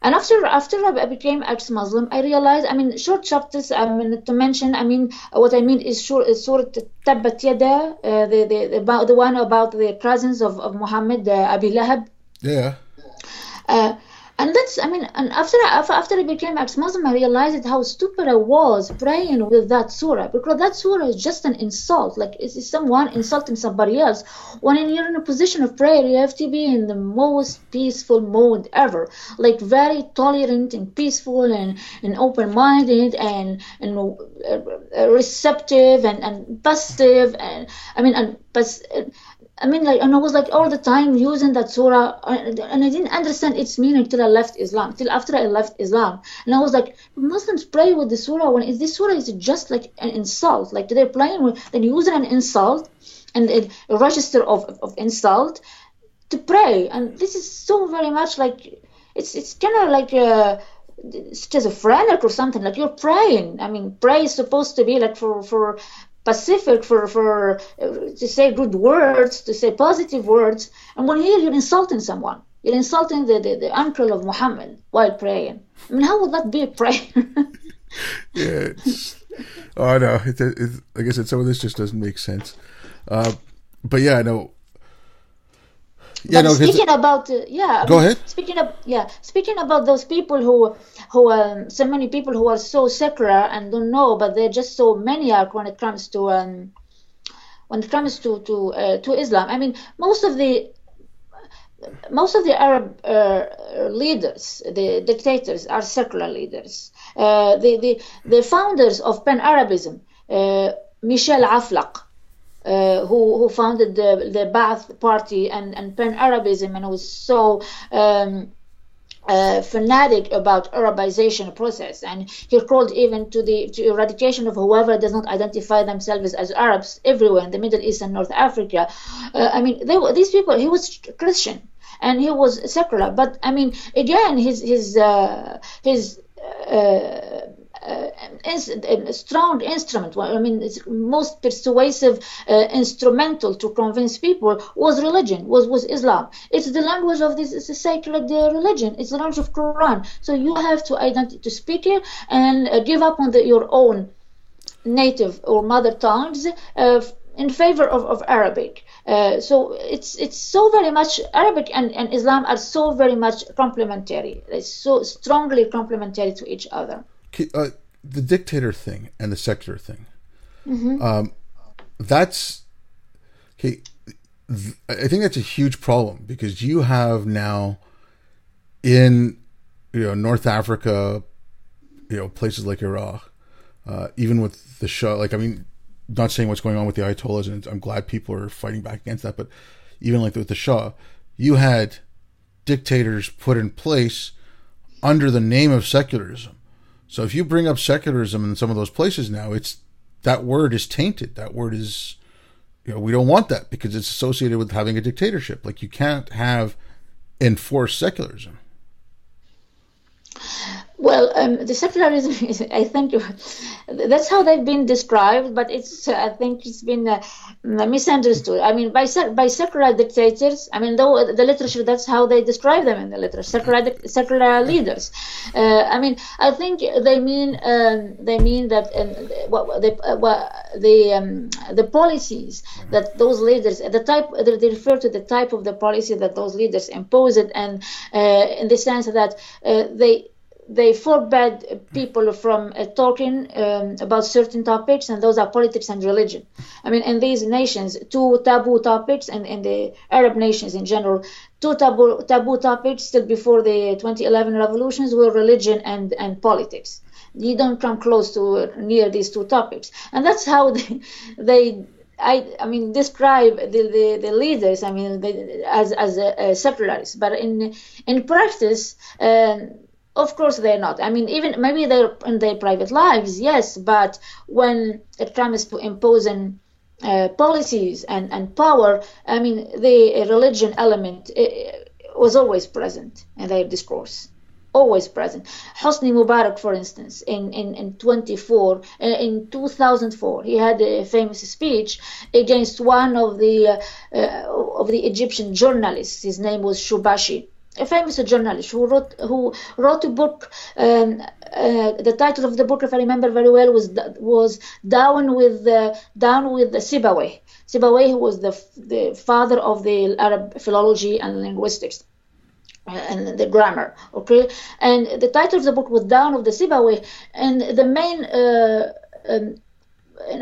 and after after I became ex-Muslim, I realized, I mean, short chapters. I mean, to mention, I mean, what I mean is short, Surah Tabbat Yada, uh, the, the about the one about the presence of of Muhammad uh, Abi Lahab. Yeah. Uh, and that's, I mean, and after after I became ex-Muslim, I realized how stupid I was praying with that surah because that surah is just an insult. Like it's someone insulting somebody else. When you're in a position of prayer, you have to be in the most peaceful mode ever, like very tolerant and peaceful and, and open-minded and and uh, receptive and and positive and I mean and I mean, like, and I was like all the time using that surah, uh, and I didn't understand its meaning till I left Islam, till after I left Islam. And I was like, Muslims pray with the surah when is this surah is just like an insult? Like they're playing with, they're using an insult and a, register of, of insult to pray. And this is so very much like, it's it's kind of like a, schizophrenic or something. Like you're praying. I mean, pray is supposed to be like for for Pacific for, for uh, to say good words, to say positive words. And when here you're insulting someone, you're insulting the, the, the uncle of Muhammad while praying. I mean, how would that be a prayer? yeah. oh, no. It, it, I said, some of this just doesn't make sense. Uh, but yeah, I know yeah, no, speaking about uh, yeah. Go I mean, ahead. Speaking of yeah, speaking about those people who who um, so many people who are so secular and don't know, but they're just so maniac when it comes to um, when it comes to to uh, to Islam. I mean, most of the most of the Arab uh, leaders, the dictators, are secular leaders. Uh, the, the the founders of Pan Arabism, uh, Michel Aflaq, uh, who who founded the the Ba'ath Party and and Pan Arabism and was so. Um, uh, fanatic about Arabization process, and he called even to the to eradication of whoever does not identify themselves as Arabs everywhere in the Middle East and North Africa. Uh, I mean, they, these people. He was Christian and he was secular, but I mean, again, his his uh, his uh, a strong instrument. I mean, it's most persuasive uh, instrumental to convince people was religion, was was Islam. It's the language of this it's a sacred uh, religion. It's the language of Quran. So you have to identify to speak it and uh, give up on the, your own native or mother tongues uh, in favor of, of Arabic. Uh, so it's it's so very much Arabic and, and Islam are so very much complementary. They're so strongly complementary to each other. Uh, the dictator thing and the secular thing. Mm-hmm. Um, that's okay. Th- I think that's a huge problem because you have now in you know North Africa, you know places like Iraq, uh, even with the Shah. Like I mean, not saying what's going on with the Ayatollahs, and I'm glad people are fighting back against that. But even like with the Shah, you had dictators put in place under the name of secularism. So if you bring up secularism in some of those places now, it's that word is tainted. That word is, you know, we don't want that because it's associated with having a dictatorship. Like you can't have enforced secularism. Well, um, the secularism is, I think, that's how they've been described, but it's, I think, it's been uh, misunderstood. I mean, by by secular dictators, I mean, though the literature, that's how they describe them in the literature, secular secular leaders. Uh, I mean, I think they mean um, they mean that um, what the uh, what, the um, the policies that those leaders, the type they refer to the type of the policy that those leaders imposed, and uh, in the sense that uh, they they forbade people from uh, talking um, about certain topics, and those are politics and religion. I mean, in these nations, two taboo topics, and in the Arab nations in general, two taboo, taboo topics still before the 2011 revolutions were religion and, and politics. You don't come close to uh, near these two topics, and that's how they, they I, I mean, describe the, the, the leaders. I mean, as as a, a secularists, but in in practice, um, of course, they're not. I mean, even maybe they're in their private lives, yes, but when it comes to imposing uh, policies and, and power, I mean, the religion element uh, was always present in their discourse. Always present. Hosni Mubarak, for instance, in, in, in 24, uh, in 2004, he had a famous speech against one of the uh, uh, of the Egyptian journalists. His name was Shubashi a famous journalist who wrote who wrote a book. Um, uh, the title of the book, if I remember very well, was was down with the down with the Sibawayh. Sibawayh was the the father of the Arab philology and linguistics uh, and the grammar. Okay, and the title of the book was down of the Sibawayh, and the main. Uh, um,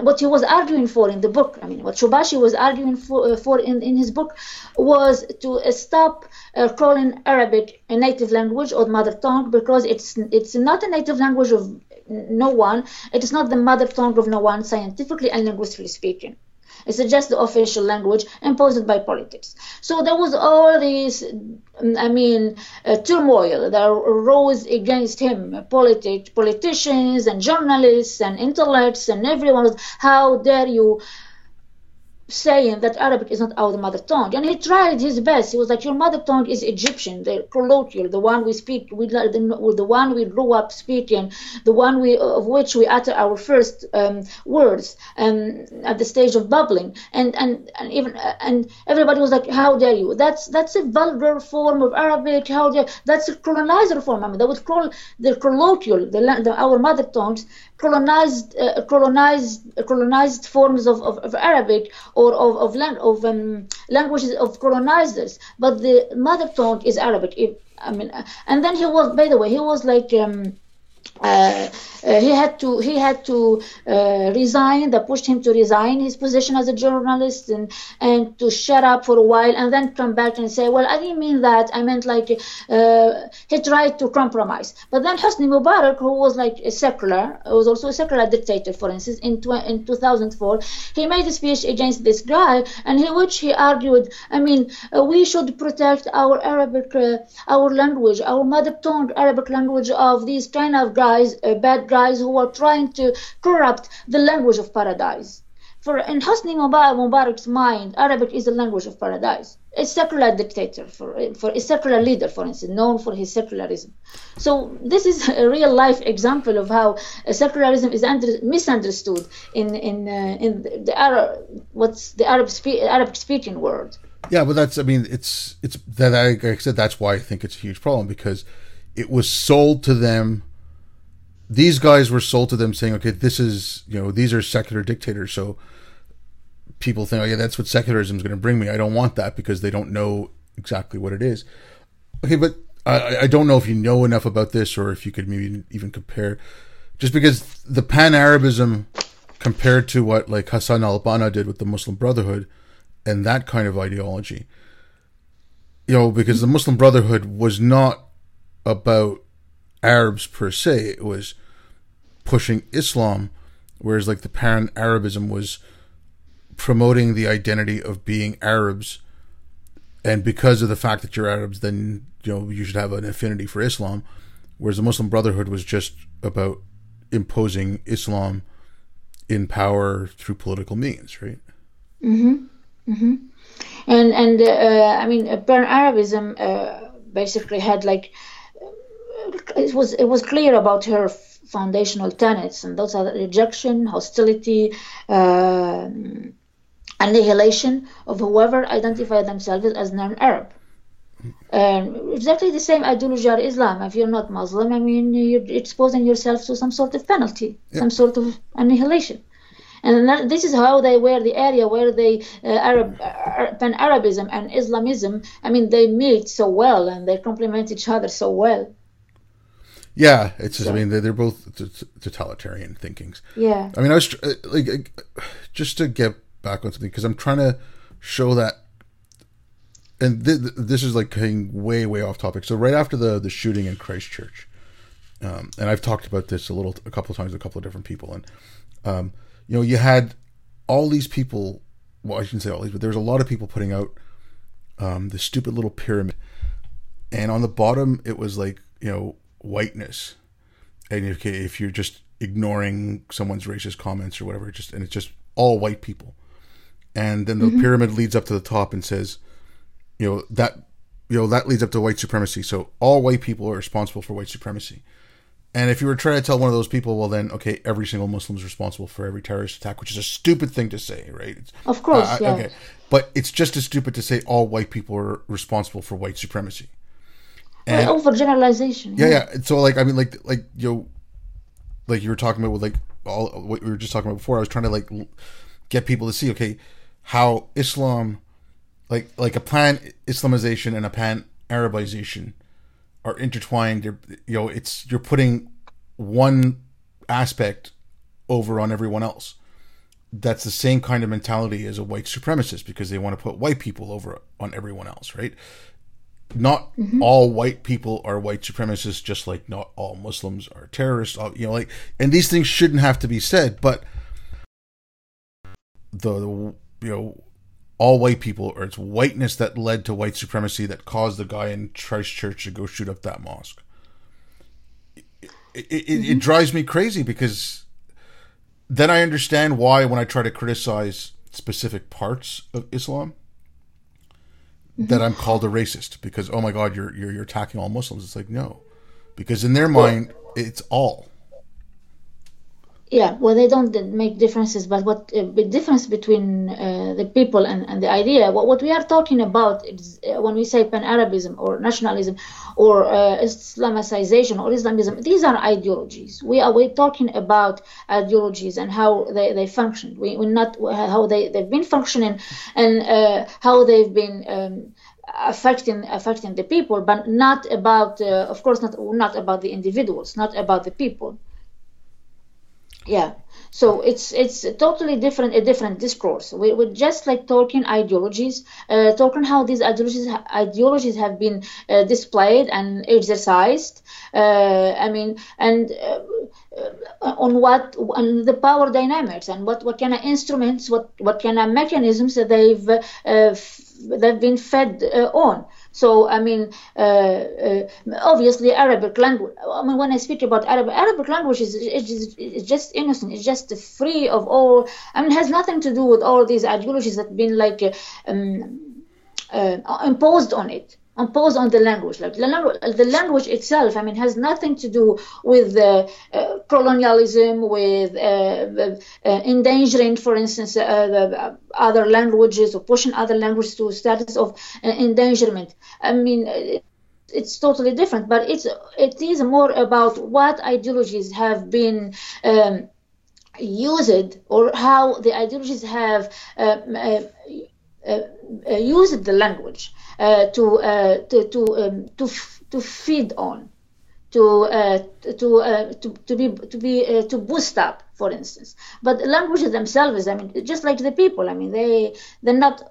what he was arguing for in the book, I mean, what Shubashi was arguing for, uh, for in, in his book was to uh, stop uh, calling Arabic a native language or mother tongue because it's it's not a native language of no one. It is not the mother tongue of no one, scientifically and linguistically speaking. It's just the official language imposed by politics. So there was all this, I mean, uh, turmoil that arose against him. Politic, politicians and journalists and intellects and everyone. How dare you saying that Arabic is not our mother tongue. And he tried his best. He was like, Your mother tongue is Egyptian, the colloquial, the one we speak, we, the, the one we grew up speaking, the one we, of which we utter our first um, words um, at the stage of bubbling. And, and, and even and everybody was like, How dare you? That's that's a vulgar form of Arabic. How dare that's a colonizer form. I mean, they would call the colloquial, the, the our mother tongues, colonized uh, colonized colonized forms of, of, of Arabic or of of, of um, languages of colonizers but the mother tongue is Arabic. I mean and then he was by the way he was like um, uh, uh, he had to he had to uh, resign. they pushed him to resign his position as a journalist and and to shut up for a while and then come back and say, well, I didn't mean that. I meant like uh, he tried to compromise. But then Hosni Mubarak, who was like a secular, was also a secular dictator, for instance, in tw- in 2004, he made a speech against this guy, and in which he argued, I mean, we should protect our Arabic, our language, our mother tongue Arabic language of these kind of guys, uh, bad guys who are trying to corrupt the language of paradise. For in Hosni Mubarak's mind, Arabic is the language of paradise. A secular dictator, for, uh, for a secular leader, for instance, known for his secularism. So this is a real life example of how uh, secularism is under, misunderstood in in uh, in the Arab what's the Arab spe- Arabic speaking world. Yeah, but that's I mean it's it's that like I said that's why I think it's a huge problem because it was sold to them these guys were sold to them saying, okay, this is you know these are secular dictators, so people think, oh yeah, that's what secularism is going to bring me. I don't want that because they don't know exactly what it is. Okay, but I, I don't know if you know enough about this or if you could maybe even compare, just because the Pan Arabism compared to what like Hassan al Banna did with the Muslim Brotherhood and that kind of ideology. You know, because the Muslim Brotherhood was not about Arabs per se, it was pushing Islam, whereas like the Pan Arabism was promoting the identity of being Arabs, and because of the fact that you're Arabs, then you know you should have an affinity for Islam, whereas the Muslim Brotherhood was just about imposing Islam in power through political means, right? Mm-hmm. Mm-hmm. And and uh, I mean, Pan Arabism uh, basically had like it was it was clear about her foundational tenets, and those are rejection, hostility. Uh, annihilation of whoever identify themselves as non-Arab. And exactly the same ideology are Islam. If you're not Muslim, I mean, you're exposing yourself to some sort of penalty, yeah. some sort of annihilation. And that, this is how they were the area where they uh, Arab uh, pan Arabism and Islamism. I mean, they meet so well and they complement each other so well. Yeah, it's just, so. I mean, they're, both totalitarian thinkings. Yeah. I mean, I was uh, like, just to get back on something because I'm trying to show that. And th- th- this is like getting way, way off topic. So right after the the shooting in Christchurch, um, and I've talked about this a little, a couple of times, with a couple of different people, and um, you know, you had all these people. Well, I shouldn't say all these, but there was a lot of people putting out um, this stupid little pyramid, and on the bottom it was like you know whiteness, and if, if you're just ignoring someone's racist comments or whatever, just and it's just all white people and then the mm-hmm. pyramid leads up to the top and says, you know that you know that leads up to white supremacy. So all white people are responsible for white supremacy. And if you were trying to tell one of those people, well, then okay, every single Muslim is responsible for every terrorist attack, which is a stupid thing to say, right? It's, of course, uh, yeah. Okay, but it's just as stupid to say all white people are responsible for white supremacy. And, oh, well, overgeneralization. Yeah, yeah. So like, I mean, like, like you know, like you were talking about with like all what we were just talking about before. I was trying to like get people to see, okay, how Islam, like like a pan Islamization and a pan Arabization, are intertwined. You're, you know, it's you're putting one aspect over on everyone else. That's the same kind of mentality as a white supremacist because they want to put white people over on everyone else, right? Not mm-hmm. all white people are white supremacists, just like not all Muslims are terrorists. You know, like, and these things shouldn't have to be said, but the you know all white people or it's whiteness that led to white supremacy that caused the guy in Christchurch to go shoot up that mosque. It, it, mm-hmm. it, drives me crazy because then I understand why when I try to criticize specific parts of Islam. That mm-hmm. I'm called a racist because oh my god you're you're you're attacking all Muslims. It's like no, because in their mind it's all yeah well they don't make differences but what uh, difference between uh, the people and, and the idea what, what we are talking about is uh, when we say pan-arabism or nationalism or uh, islamicization or islamism these are ideologies. We are we're talking about ideologies and how they, they function. We, we're not how they, they've been functioning and uh, how they've been um, affecting affecting the people but not about uh, of course not not about the individuals not about the people yeah. So it's it's totally different a different discourse. We, we're just like talking ideologies uh, talking how these ideologies ideologies have been uh, displayed and exercised. Uh, i mean and uh, on what on the power dynamics and what what kind of instruments what what kind of mechanisms that they've uh, they've been fed uh, on so I mean, uh, uh, obviously Arabic language. I mean, when I speak about Arabic, Arabic language is, is just innocent. It's just free of all. I mean, has nothing to do with all these ideologies that have been like um, uh, imposed on it imposed on the language. Like the language, the language itself, I mean, has nothing to do with uh, uh, colonialism, with uh, uh, uh endangering, for instance, uh, other languages or pushing other languages to status of endangerment. I mean, it's totally different, but it's it is more about what ideologies have been um, used or how the ideologies have uh, uh, uh, uh used the language uh, to uh, to to um, to, to feed on to uh, to, uh, to to be to be uh, to boost up, for instance. But languages themselves, I mean, just like the people, I mean, they they're not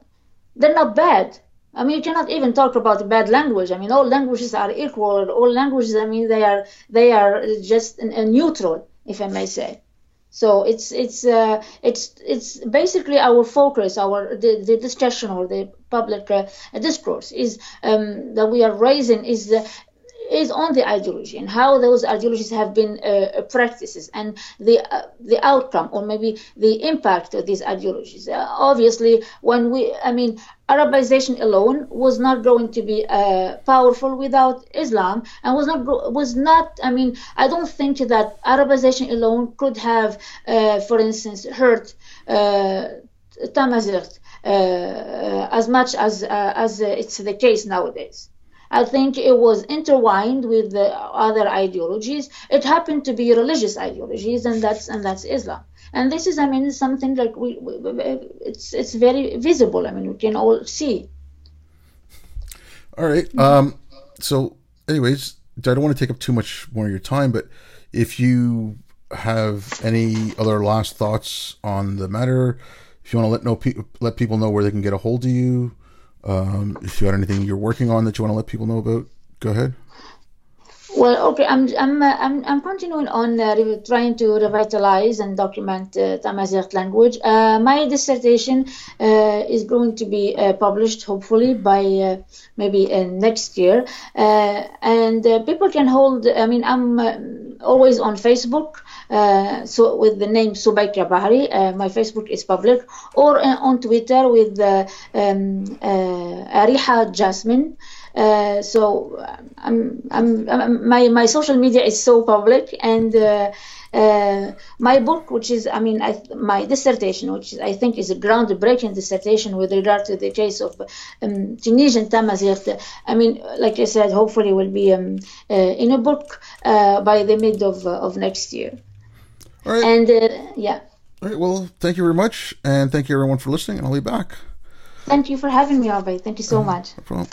they're not bad. I mean, you cannot even talk about bad language. I mean, all languages are equal. All languages, I mean, they are they are just neutral, if I may say. So it's it's uh, it's it's basically our focus, our the, the discussion or the public uh, discourse is um, that we are raising is uh, is on the ideology and how those ideologies have been uh, practices and the uh, the outcome or maybe the impact of these ideologies. Uh, obviously, when we, I mean, Arabization alone was not going to be uh, powerful without Islam, and was not was not. I mean, I don't think that Arabization alone could have, uh, for instance, hurt uh, Tamazight as much as as it's the case nowadays. I think it was intertwined with the other ideologies. It happened to be religious ideologies, and that's and that's Islam. And this is, I mean, something like we, we it's it's very visible. I mean, we can all see. All right. Um. So, anyways, I don't want to take up too much more of your time, but if you have any other last thoughts on the matter, if you want to let know let people know where they can get a hold of you, um, if you got anything you're working on that you want to let people know about, go ahead. Well, okay, I'm I'm uh, I'm, I'm continuing on uh, trying to revitalize and document uh, Tamazight language. Uh, my dissertation uh, is going to be uh, published hopefully by uh, maybe next year, and people can hold. I mean, I'm always on Facebook. Uh, so with the name Subaykra Bahri. Uh, my Facebook is public, or uh, on Twitter with um, Ariha Jasmine. Uh, so I'm, I'm, I'm, my my social media is so public and uh, uh, my book which is I mean I, my dissertation which I think is a groundbreaking dissertation with regard to the case of um, Tunisian Tamazight I mean like I said hopefully will be um, in a book by the mid of of next year. All right. And uh, yeah. All right. Well, thank you very much, and thank you everyone for listening. And I'll be back. Thank you for having me, Albert. Thank you so uh, much. No.